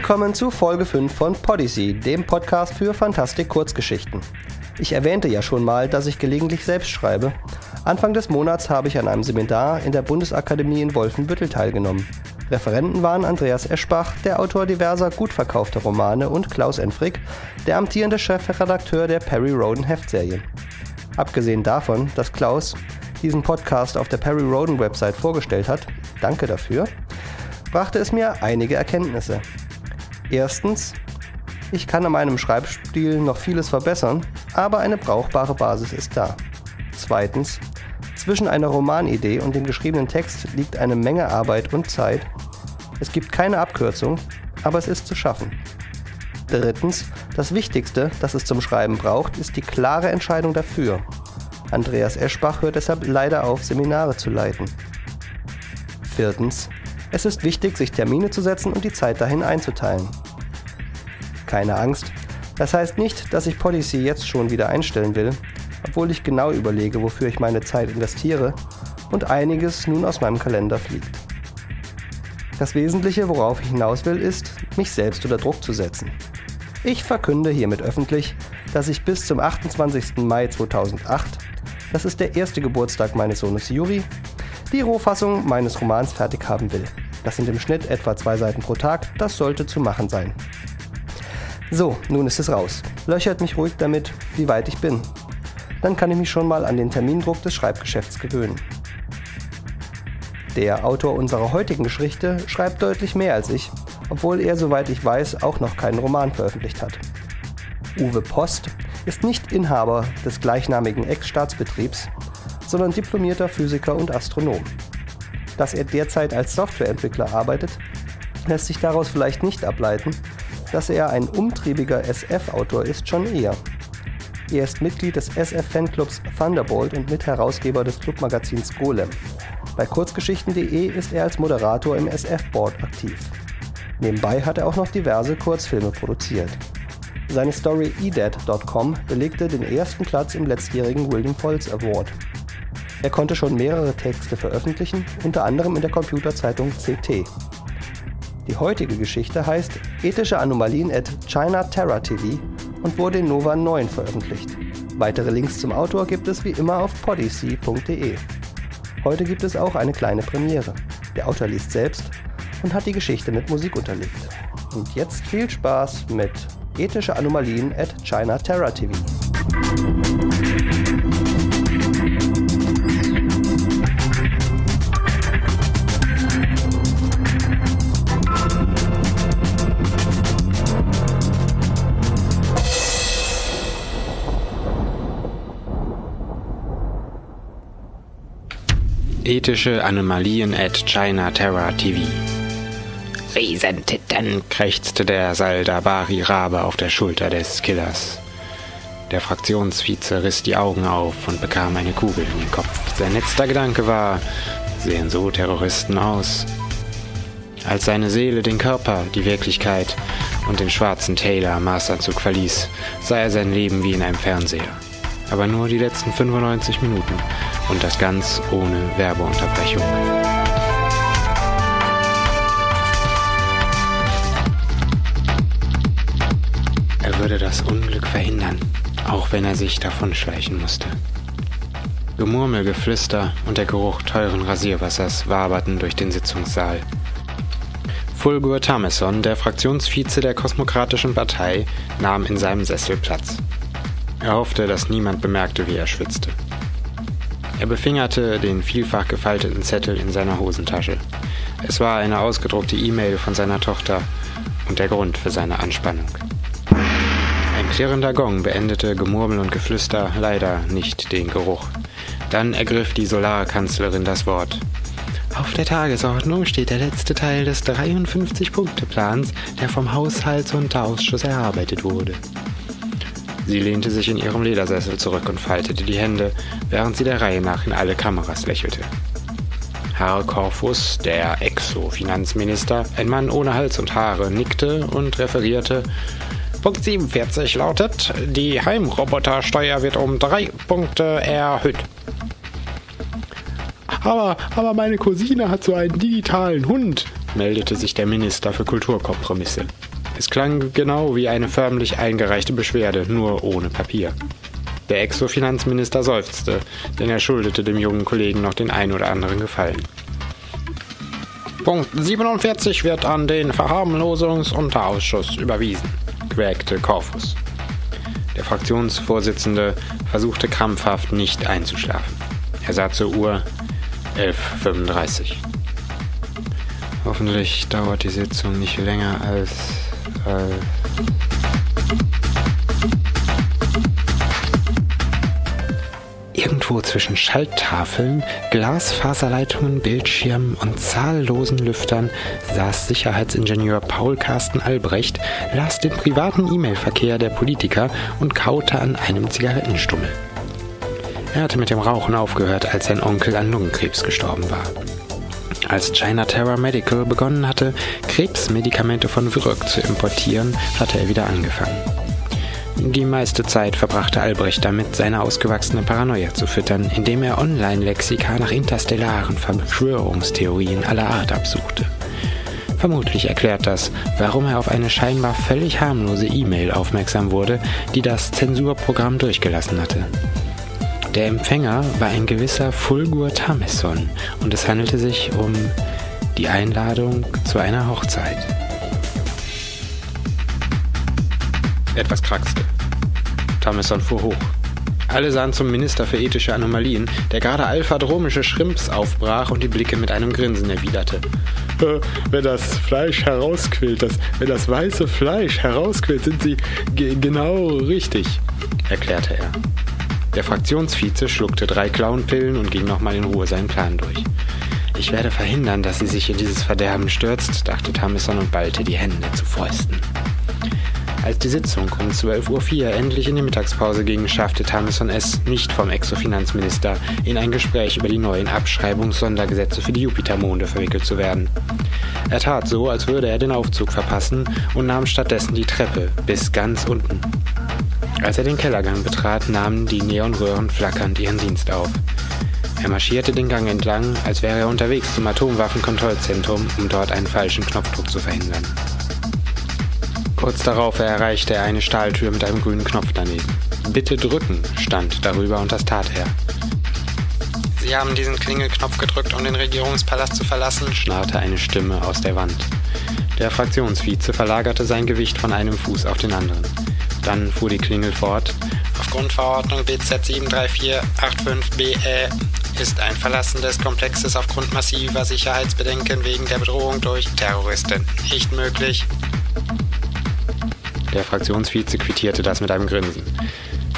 Willkommen zu Folge 5 von Podyssey, dem Podcast für Fantastik Kurzgeschichten. Ich erwähnte ja schon mal, dass ich gelegentlich selbst schreibe. Anfang des Monats habe ich an einem Seminar in der Bundesakademie in Wolfenbüttel teilgenommen. Referenten waren Andreas Eschbach, der Autor diverser gut verkaufter Romane, und Klaus Enfrick, der amtierende Chefredakteur der Perry Roden Heftserien. Abgesehen davon, dass Klaus diesen Podcast auf der Perry Roden Website vorgestellt hat, danke dafür, brachte es mir einige Erkenntnisse. Erstens, ich kann an meinem Schreibstil noch vieles verbessern, aber eine brauchbare Basis ist da. Zweitens, zwischen einer Romanidee und dem geschriebenen Text liegt eine Menge Arbeit und Zeit. Es gibt keine Abkürzung, aber es ist zu schaffen. Drittens, das Wichtigste, das es zum Schreiben braucht, ist die klare Entscheidung dafür. Andreas Eschbach hört deshalb leider auf, Seminare zu leiten. Viertens, es ist wichtig, sich Termine zu setzen und die Zeit dahin einzuteilen. Keine Angst, das heißt nicht, dass ich Policy jetzt schon wieder einstellen will, obwohl ich genau überlege, wofür ich meine Zeit investiere und einiges nun aus meinem Kalender fliegt. Das Wesentliche, worauf ich hinaus will, ist, mich selbst unter Druck zu setzen. Ich verkünde hiermit öffentlich, dass ich bis zum 28. Mai 2008, das ist der erste Geburtstag meines Sohnes Juri, die Rohfassung meines Romans fertig haben will. Das sind im Schnitt etwa zwei Seiten pro Tag, das sollte zu machen sein. So, nun ist es raus. Löchert mich ruhig damit, wie weit ich bin. Dann kann ich mich schon mal an den Termindruck des Schreibgeschäfts gewöhnen. Der Autor unserer heutigen Geschichte schreibt deutlich mehr als ich obwohl er, soweit ich weiß, auch noch keinen Roman veröffentlicht hat. Uwe Post ist nicht Inhaber des gleichnamigen Ex-Staatsbetriebs, sondern diplomierter Physiker und Astronom. Dass er derzeit als Softwareentwickler arbeitet, lässt sich daraus vielleicht nicht ableiten, dass er ein umtriebiger SF-Autor ist, schon eher. Er ist Mitglied des SF-Fanclubs Thunderbolt und Mitherausgeber des Clubmagazins Golem. Bei kurzgeschichten.de ist er als Moderator im SF-Board aktiv. Nebenbei hat er auch noch diverse Kurzfilme produziert. Seine Story eDead.com belegte den ersten Platz im letztjährigen William Foltz Award. Er konnte schon mehrere Texte veröffentlichen, unter anderem in der Computerzeitung CT. Die heutige Geschichte heißt Ethische Anomalien at China Terra TV und wurde in Nova 9 veröffentlicht. Weitere Links zum Autor gibt es wie immer auf podyssey.de. Heute gibt es auch eine kleine Premiere. Der Autor liest selbst und hat die Geschichte mit Musik unterlegt. Und jetzt viel Spaß mit Ethische Anomalien at China Terra TV. Ethische Anomalien at China Terra TV Riesentitten, krächzte der Saldabari Rabe auf der Schulter des Killers. Der Fraktionsvize riss die Augen auf und bekam eine Kugel in den Kopf. Sein letzter Gedanke war, sehen so Terroristen aus? Als seine Seele den Körper, die Wirklichkeit und den schwarzen Taylor-Maßanzug verließ, sah er sein Leben wie in einem Fernseher. Aber nur die letzten 95 Minuten und das ganz ohne Werbeunterbrechung. würde das Unglück verhindern, auch wenn er sich davonschleichen musste. Gemurmel, Geflüster und der Geruch teuren Rasierwassers waberten durch den Sitzungssaal. Fulgur Tameson, der Fraktionsvize der Kosmokratischen Partei, nahm in seinem Sessel Platz. Er hoffte, dass niemand bemerkte, wie er schwitzte. Er befingerte den vielfach gefalteten Zettel in seiner Hosentasche. Es war eine ausgedruckte E-Mail von seiner Tochter und der Grund für seine Anspannung. Ein klirrender Gong beendete Gemurmel und Geflüster leider nicht den Geruch. Dann ergriff die Solarkanzlerin das Wort. Auf der Tagesordnung steht der letzte Teil des 53-Punkte-Plans, der vom Haushaltsunterausschuss erarbeitet wurde. Sie lehnte sich in ihrem Ledersessel zurück und faltete die Hände, während sie der Reihe nach in alle Kameras lächelte. Herr Korfus, der Exo-Finanzminister, ein Mann ohne Hals und Haare, nickte und referierte, Punkt 47 lautet, die Heimrobotersteuer wird um drei Punkte erhöht. Aber, aber meine Cousine hat so einen digitalen Hund, meldete sich der Minister für Kulturkompromisse. Es klang genau wie eine förmlich eingereichte Beschwerde, nur ohne Papier. Der Ex-Finanzminister seufzte, denn er schuldete dem jungen Kollegen noch den ein oder anderen Gefallen. Punkt 47 wird an den Verharmlosungsunterausschuss überwiesen, quäkte Corfus. Der Fraktionsvorsitzende versuchte krampfhaft nicht einzuschlafen. Er sah zur Uhr 11.35 Uhr. Hoffentlich dauert die Sitzung nicht länger als äh Irgendwo zwischen Schalttafeln, Glasfaserleitungen, Bildschirmen und zahllosen Lüftern saß Sicherheitsingenieur Paul Carsten Albrecht, las den privaten E-Mail-Verkehr der Politiker und kaute an einem Zigarettenstummel. Er hatte mit dem Rauchen aufgehört, als sein Onkel an Lungenkrebs gestorben war. Als China Terra Medical begonnen hatte, Krebsmedikamente von Würg zu importieren, hatte er wieder angefangen. Die meiste Zeit verbrachte Albrecht damit, seine ausgewachsene Paranoia zu füttern, indem er Online-Lexika nach interstellaren Verschwörungstheorien aller Art absuchte. Vermutlich erklärt das, warum er auf eine scheinbar völlig harmlose E-Mail aufmerksam wurde, die das Zensurprogramm durchgelassen hatte. Der Empfänger war ein gewisser Fulgur Tameson und es handelte sich um die Einladung zu einer Hochzeit. Etwas kraxte. Tameson fuhr hoch. Alle sahen zum Minister für ethische Anomalien, der gerade alphadromische Schrimps aufbrach und die Blicke mit einem Grinsen erwiderte. Äh, wenn das Fleisch herausquillt, das, wenn das weiße Fleisch herausquillt, sind Sie genau richtig, erklärte er. Der Fraktionsvize schluckte drei Clownpillen und ging nochmal in Ruhe seinen Plan durch. Ich werde verhindern, dass sie sich in dieses Verderben stürzt, dachte Tamison und ballte die Hände zu Fäusten. Als die Sitzung um 12.04 Uhr endlich in die Mittagspause ging, schaffte Tamison es nicht vom Exo-Finanzminister in ein Gespräch über die neuen Abschreibungssondergesetze für die Jupitermonde verwickelt zu werden. Er tat so, als würde er den Aufzug verpassen und nahm stattdessen die Treppe bis ganz unten. Als er den Kellergang betrat, nahmen die Neonröhren flackernd ihren Dienst auf. Er marschierte den Gang entlang, als wäre er unterwegs zum Atomwaffenkontrollzentrum, um dort einen falschen Knopfdruck zu verhindern. Kurz darauf erreichte er eine Stahltür mit einem grünen Knopf daneben. Bitte drücken stand darüber und das tat er. Sie haben diesen Klingelknopf gedrückt, um den Regierungspalast zu verlassen, schnarrte eine Stimme aus der Wand. Der Fraktionsvize verlagerte sein Gewicht von einem Fuß auf den anderen. Dann fuhr die Klingel fort. Aufgrund Verordnung BZ 73485BE ist ein Verlassen des Komplexes aufgrund massiver Sicherheitsbedenken wegen der Bedrohung durch Terroristen nicht möglich. Der Fraktionsvize quittierte das mit einem Grinsen.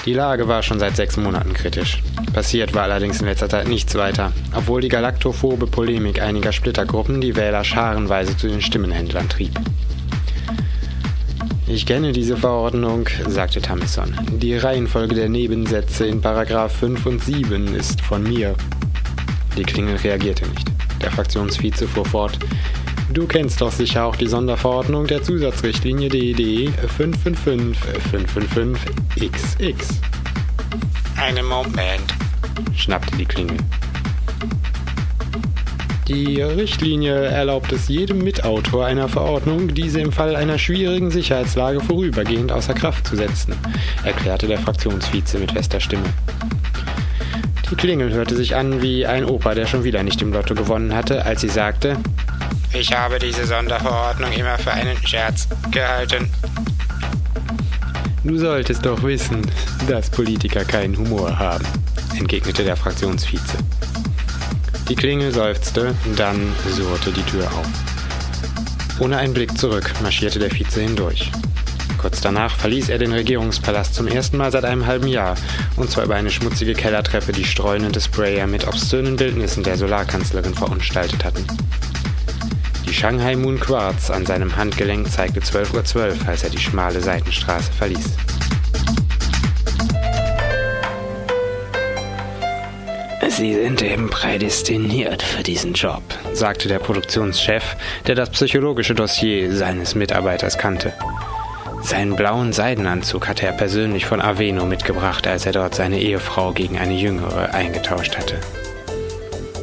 Die Lage war schon seit sechs Monaten kritisch. Passiert war allerdings in letzter Zeit nichts weiter, obwohl die galaktophobe Polemik einiger Splittergruppen die Wähler scharenweise zu den Stimmenhändlern trieb. Ich kenne diese Verordnung, sagte Tamison. Die Reihenfolge der Nebensätze in Paragraph 5 und 7 ist von mir. Die Klingel reagierte nicht. Der Fraktionsvize fuhr fort. Du kennst doch sicher auch die Sonderverordnung der Zusatzrichtlinie DED 555-555-XX. Einen Moment, schnappte die Klingel. Die Richtlinie erlaubt es jedem Mitautor einer Verordnung, diese im Fall einer schwierigen Sicherheitslage vorübergehend außer Kraft zu setzen, erklärte der Fraktionsvize mit fester Stimme. Die Klingel hörte sich an wie ein Opa, der schon wieder nicht im Lotto gewonnen hatte, als sie sagte, ich habe diese Sonderverordnung immer für einen Scherz gehalten. Du solltest doch wissen, dass Politiker keinen Humor haben, entgegnete der Fraktionsvize. Die Klingel seufzte, dann surrte die Tür auf. Ohne einen Blick zurück marschierte der Vize hindurch. Kurz danach verließ er den Regierungspalast zum ersten Mal seit einem halben Jahr, und zwar über eine schmutzige Kellertreppe, die streunende Sprayer mit obszönen Bildnissen der Solarkanzlerin verunstaltet hatten. Die Shanghai Moon Quartz an seinem Handgelenk zeigte 12.12 Uhr, .12, als er die schmale Seitenstraße verließ. Sie sind eben prädestiniert für diesen Job, sagte der Produktionschef, der das psychologische Dossier seines Mitarbeiters kannte. Seinen blauen Seidenanzug hatte er persönlich von Aveno mitgebracht, als er dort seine Ehefrau gegen eine jüngere eingetauscht hatte.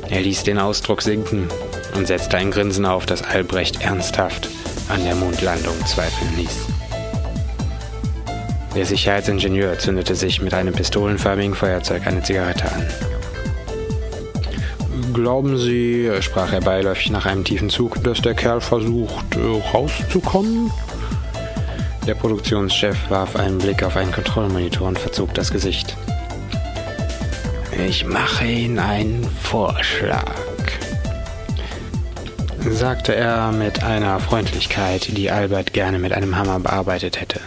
Er ließ den Ausdruck sinken und setzte ein Grinsen auf, das Albrecht ernsthaft an der Mondlandung zweifeln ließ. Der Sicherheitsingenieur zündete sich mit einem pistolenförmigen Feuerzeug eine Zigarette an. Glauben Sie, sprach er beiläufig nach einem tiefen Zug, dass der Kerl versucht, rauszukommen? Der Produktionschef warf einen Blick auf einen Kontrollmonitor und verzog das Gesicht. Ich mache Ihnen einen Vorschlag, sagte er mit einer Freundlichkeit, die Albert gerne mit einem Hammer bearbeitet hätte.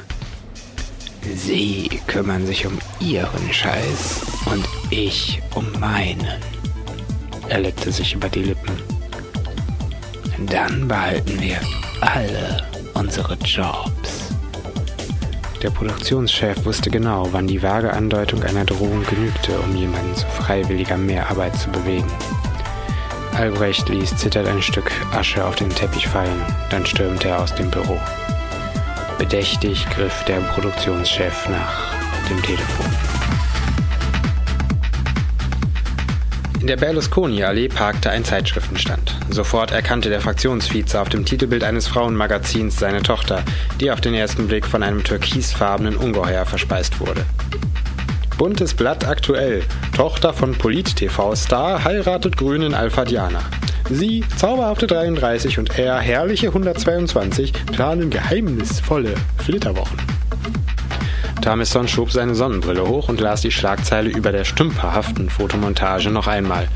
Sie kümmern sich um Ihren Scheiß und ich um meinen. Er leckte sich über die Lippen. Dann behalten wir alle unsere Jobs. Der Produktionschef wusste genau, wann die vage Andeutung einer Drohung genügte, um jemanden zu freiwilliger Mehrarbeit zu bewegen. Albrecht ließ zittert ein Stück Asche auf den Teppich fallen, dann stürmte er aus dem Büro. Bedächtig griff der Produktionschef nach dem Telefon. In der Berlusconi-Allee parkte ein Zeitschriftenstand. Sofort erkannte der Fraktionsvize auf dem Titelbild eines Frauenmagazins seine Tochter, die auf den ersten Blick von einem türkisfarbenen Ungeheuer verspeist wurde. Buntes Blatt aktuell. Tochter von Polit-TV-Star heiratet Grünen Alpha-Diana. Sie, zauberhafte 33 und er, herrliche 122, planen geheimnisvolle Flitterwochen. Tamison schob seine Sonnenbrille hoch und las die Schlagzeile über der stümperhaften Fotomontage noch einmal.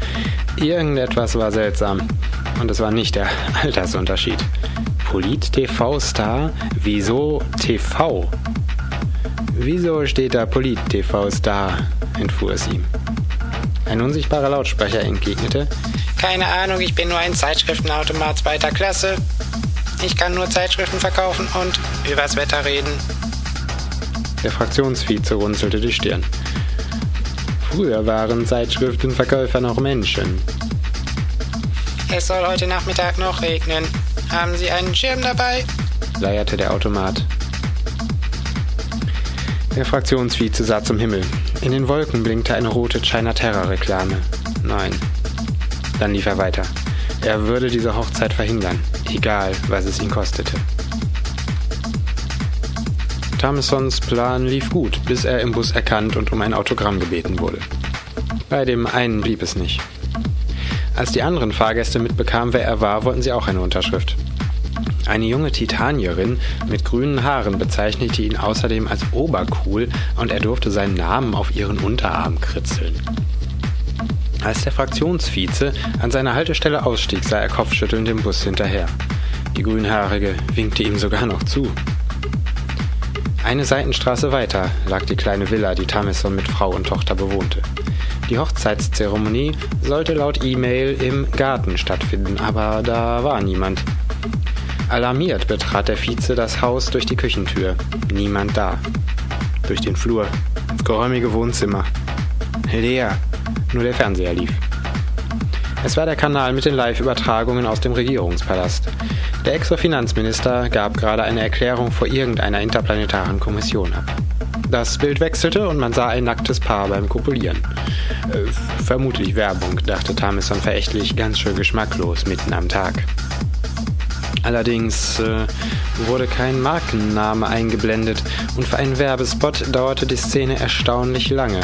Irgendetwas war seltsam. Und es war nicht der Altersunterschied. Polit-TV-Star? Wieso TV? Wieso steht da Polit-TV-Star? entfuhr es ihm. Ein unsichtbarer Lautsprecher entgegnete, keine Ahnung, ich bin nur ein Zeitschriftenautomat zweiter Klasse. Ich kann nur Zeitschriften verkaufen und übers Wetter reden. Der Fraktionsvize runzelte die Stirn. Früher waren Zeitschriftenverkäufer noch Menschen. Es soll heute Nachmittag noch regnen. Haben Sie einen Schirm dabei? leierte der Automat. Der Fraktionsvize sah zum Himmel. In den Wolken blinkte eine rote China Terror Reklame. Nein, dann lief er weiter. Er würde diese Hochzeit verhindern, egal was es ihn kostete. Thomasons Plan lief gut, bis er im Bus erkannt und um ein Autogramm gebeten wurde. Bei dem einen blieb es nicht. Als die anderen Fahrgäste mitbekamen, wer er war, wollten sie auch eine Unterschrift. Eine junge Titanierin mit grünen Haaren bezeichnete ihn außerdem als obercool und er durfte seinen Namen auf ihren Unterarm kritzeln. Als der Fraktionsvize an seiner Haltestelle ausstieg, sah er kopfschüttelnd dem Bus hinterher. Die Grünhaarige winkte ihm sogar noch zu. Eine Seitenstraße weiter lag die kleine Villa, die Tamison mit Frau und Tochter bewohnte. Die Hochzeitszeremonie sollte laut E-Mail im Garten stattfinden, aber da war niemand. Alarmiert betrat der Vize das Haus durch die Küchentür. Niemand da. Durch den Flur. Geräumige Wohnzimmer. Leer. Nur der Fernseher lief. Es war der Kanal mit den Live-Übertragungen aus dem Regierungspalast. Der Ex-Finanzminister gab gerade eine Erklärung vor irgendeiner interplanetaren Kommission ab. Das Bild wechselte und man sah ein nacktes Paar beim Kopulieren. Äh, vermutlich Werbung, dachte Tamison verächtlich, ganz schön geschmacklos mitten am Tag. Allerdings äh, wurde kein Markenname eingeblendet und für einen Werbespot dauerte die Szene erstaunlich lange.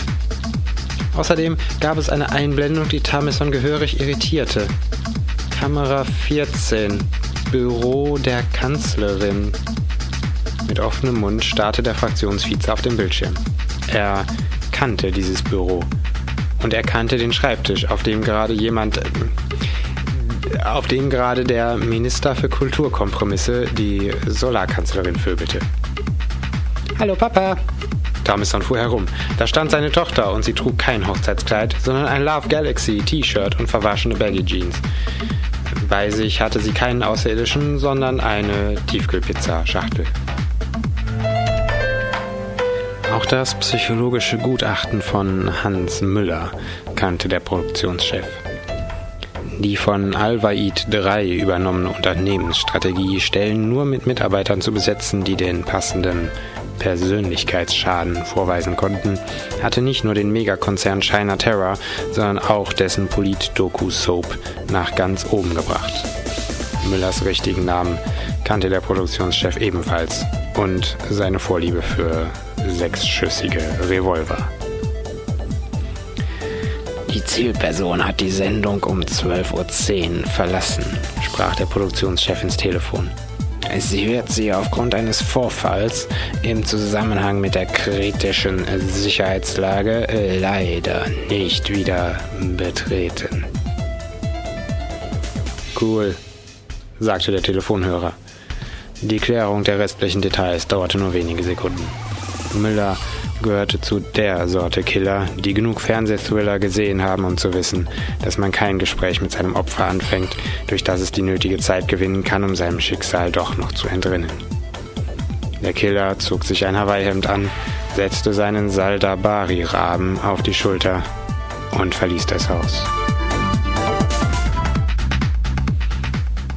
Außerdem gab es eine Einblendung, die Tamison gehörig irritierte. Kamera 14. Büro der Kanzlerin. Mit offenem Mund starrte der Fraktionsvize auf den Bildschirm. Er kannte dieses Büro. Und er kannte den Schreibtisch, auf dem gerade jemand. Äh, auf dem gerade der Minister für Kulturkompromisse die Solarkanzlerin vögelte. Hallo Papa, Tamison fuhr herum. Da stand seine Tochter und sie trug kein Hochzeitskleid, sondern ein Love Galaxy T-Shirt und verwaschene Baggy Jeans. Bei sich hatte sie keinen Außerirdischen, sondern eine Tiefkühlpizza-Schachtel. Auch das psychologische Gutachten von Hans Müller kannte der Produktionschef. Die von Alvaid 3 übernommene Unternehmensstrategie, Stellen nur mit Mitarbeitern zu besetzen, die den passenden Persönlichkeitsschaden vorweisen konnten, hatte nicht nur den Megakonzern China Terror, sondern auch dessen Polit-Doku-Soap nach ganz oben gebracht. Müllers richtigen Namen kannte der Produktionschef ebenfalls und seine Vorliebe für sechsschüssige Revolver. Die Zielperson hat die Sendung um 12.10 Uhr verlassen, sprach der Produktionschef ins Telefon. Sie wird sie aufgrund eines Vorfalls im Zusammenhang mit der kritischen Sicherheitslage leider nicht wieder betreten. Cool, sagte der Telefonhörer. Die Klärung der restlichen Details dauerte nur wenige Sekunden. Müller gehörte zu der Sorte Killer, die genug Fernsehthriller gesehen haben, um zu wissen, dass man kein Gespräch mit seinem Opfer anfängt, durch das es die nötige Zeit gewinnen kann, um seinem Schicksal doch noch zu entrinnen. Der Killer zog sich ein Hawaii-Hemd an, setzte seinen Saldabari-Raben auf die Schulter und verließ das Haus.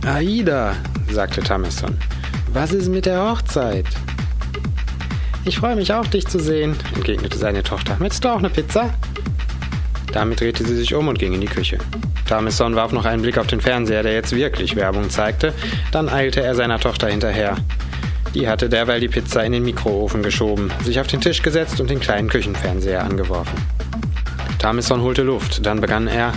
Aida, sagte Tamerson, was ist mit der Hochzeit? Ich freue mich auch, dich zu sehen, entgegnete seine Tochter. Möchtest du auch eine Pizza? Damit drehte sie sich um und ging in die Küche. Tamison warf noch einen Blick auf den Fernseher, der jetzt wirklich Werbung zeigte. Dann eilte er seiner Tochter hinterher. Die hatte derweil die Pizza in den Mikroofen geschoben, sich auf den Tisch gesetzt und den kleinen Küchenfernseher angeworfen. Tamison holte Luft. Dann begann er: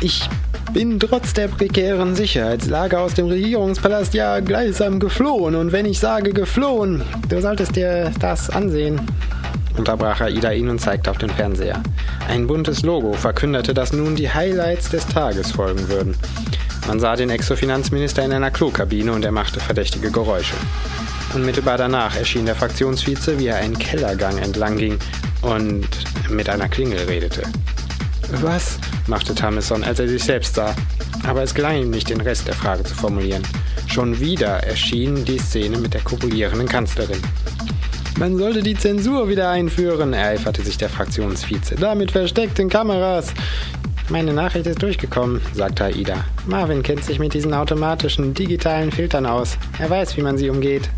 Ich bin trotz der prekären Sicherheitslage aus dem Regierungspalast ja gleichsam geflohen. Und wenn ich sage geflohen, du solltest dir das ansehen. Unterbrach Aida ihn und zeigte auf den Fernseher. Ein buntes Logo verkündete, dass nun die Highlights des Tages folgen würden. Man sah den Ex-Finanzminister in einer Klokabine und er machte verdächtige Geräusche. Unmittelbar danach erschien der Fraktionsvize, wie er einen Kellergang entlang ging und mit einer Klingel redete. Was? machte Tamison, als er sich selbst sah. Aber es gelang ihm nicht, den Rest der Frage zu formulieren. Schon wieder erschien die Szene mit der kopulierenden Kanzlerin. Man sollte die Zensur wieder einführen, ereiferte sich der Fraktionsvize. Da mit versteckten Kameras. Meine Nachricht ist durchgekommen, sagte Aida. Marvin kennt sich mit diesen automatischen, digitalen Filtern aus. Er weiß, wie man sie umgeht.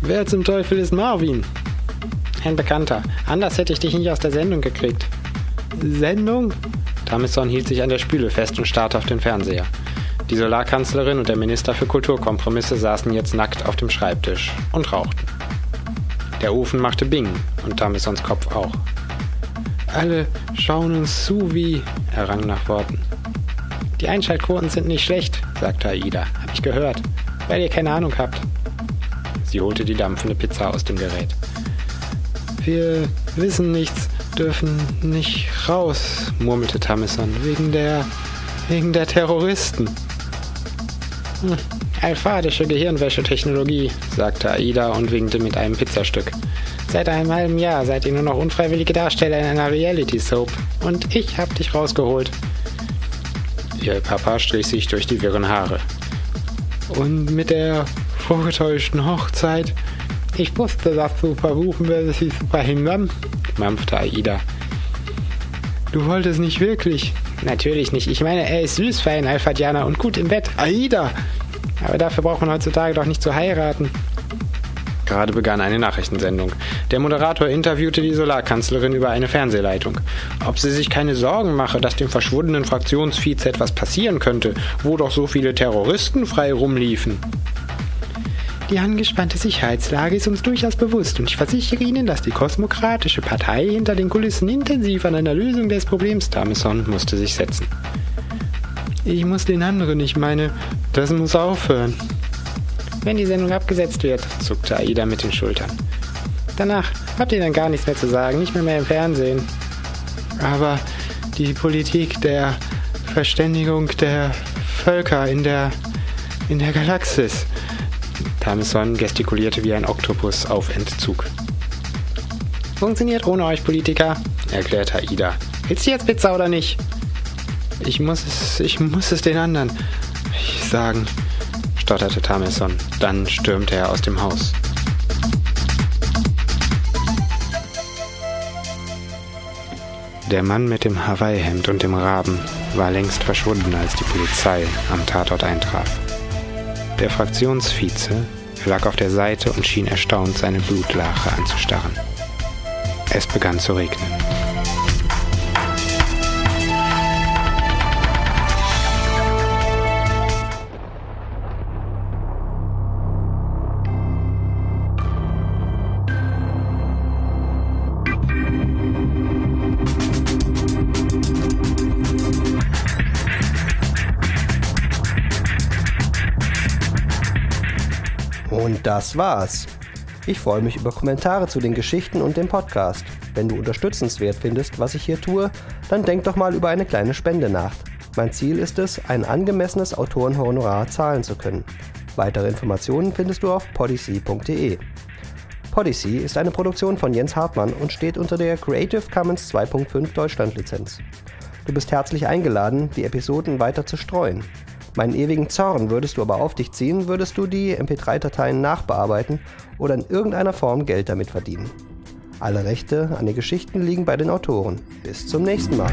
Wer zum Teufel ist Marvin? Ein Bekannter. Anders hätte ich dich nicht aus der Sendung gekriegt. Sendung? Tamison hielt sich an der Spüle fest und starrte auf den Fernseher. Die Solarkanzlerin und der Minister für Kulturkompromisse saßen jetzt nackt auf dem Schreibtisch und rauchten. Der Ofen machte Bing und Tamisons Kopf auch. Alle schauen uns zu wie, er rang nach Worten. Die Einschaltquoten sind nicht schlecht, sagte Aida. Hab ich gehört. Weil ihr keine Ahnung habt. Sie holte die dampfende Pizza aus dem Gerät. Wir wissen nichts dürfen nicht raus, murmelte Tamison, wegen der. wegen der Terroristen. Hm, alphadische Gehirnwäschetechnologie, sagte Aida und winkte mit einem Pizzastück. Seit einem halben Jahr seid ihr nur noch unfreiwillige Darsteller in einer Reality-Soap. Und ich hab dich rausgeholt. Ihr Papa strich sich durch die wirren Haare. Und mit der vorgetäuschten Hochzeit. Ich wusste, das zu versuchen würde sie zu verhindern mampfte Aida. Du wolltest nicht wirklich. Natürlich nicht. Ich meine, er ist süß für einen Alphadianer und gut im Bett. Aida! Aber dafür braucht man heutzutage doch nicht zu heiraten. Gerade begann eine Nachrichtensendung. Der Moderator interviewte die Solarkanzlerin über eine Fernsehleitung. Ob sie sich keine Sorgen mache, dass dem verschwundenen Fraktionsvize etwas passieren könnte, wo doch so viele Terroristen frei rumliefen. Die angespannte Sicherheitslage ist uns durchaus bewusst und ich versichere Ihnen, dass die kosmokratische Partei hinter den Kulissen intensiv an einer Lösung des Problems Damison musste sich setzen. Ich muss den anderen, ich meine, das muss aufhören. Wenn die Sendung abgesetzt wird, zuckte Aida mit den Schultern. Danach habt ihr dann gar nichts mehr zu sagen, nicht mehr mehr im Fernsehen. Aber die Politik der Verständigung der Völker in der in der Galaxis, Tameson gestikulierte wie ein Oktopus auf Entzug. Funktioniert ohne euch, Politiker, erklärte Aida. Willst du jetzt Pizza oder nicht? Ich muss es, ich muss es den anderen sagen, stotterte Tameson. Dann stürmte er aus dem Haus. Der Mann mit dem Hawaii-Hemd und dem Raben war längst verschwunden, als die Polizei am Tatort eintraf. Der Fraktionsvize lag auf der Seite und schien erstaunt seine Blutlache anzustarren. Es begann zu regnen. Das war's. Ich freue mich über Kommentare zu den Geschichten und dem Podcast. Wenn du unterstützenswert findest, was ich hier tue, dann denk doch mal über eine kleine Spende nach. Mein Ziel ist es, ein angemessenes Autorenhonorar zahlen zu können. Weitere Informationen findest du auf podyssey.de. Podyssey ist eine Produktion von Jens Hartmann und steht unter der Creative Commons 2.5 Deutschland Lizenz. Du bist herzlich eingeladen, die Episoden weiter zu streuen. Meinen ewigen Zorn würdest du aber auf dich ziehen, würdest du die MP3-Dateien nachbearbeiten oder in irgendeiner Form Geld damit verdienen. Alle Rechte an den Geschichten liegen bei den Autoren. Bis zum nächsten Mal.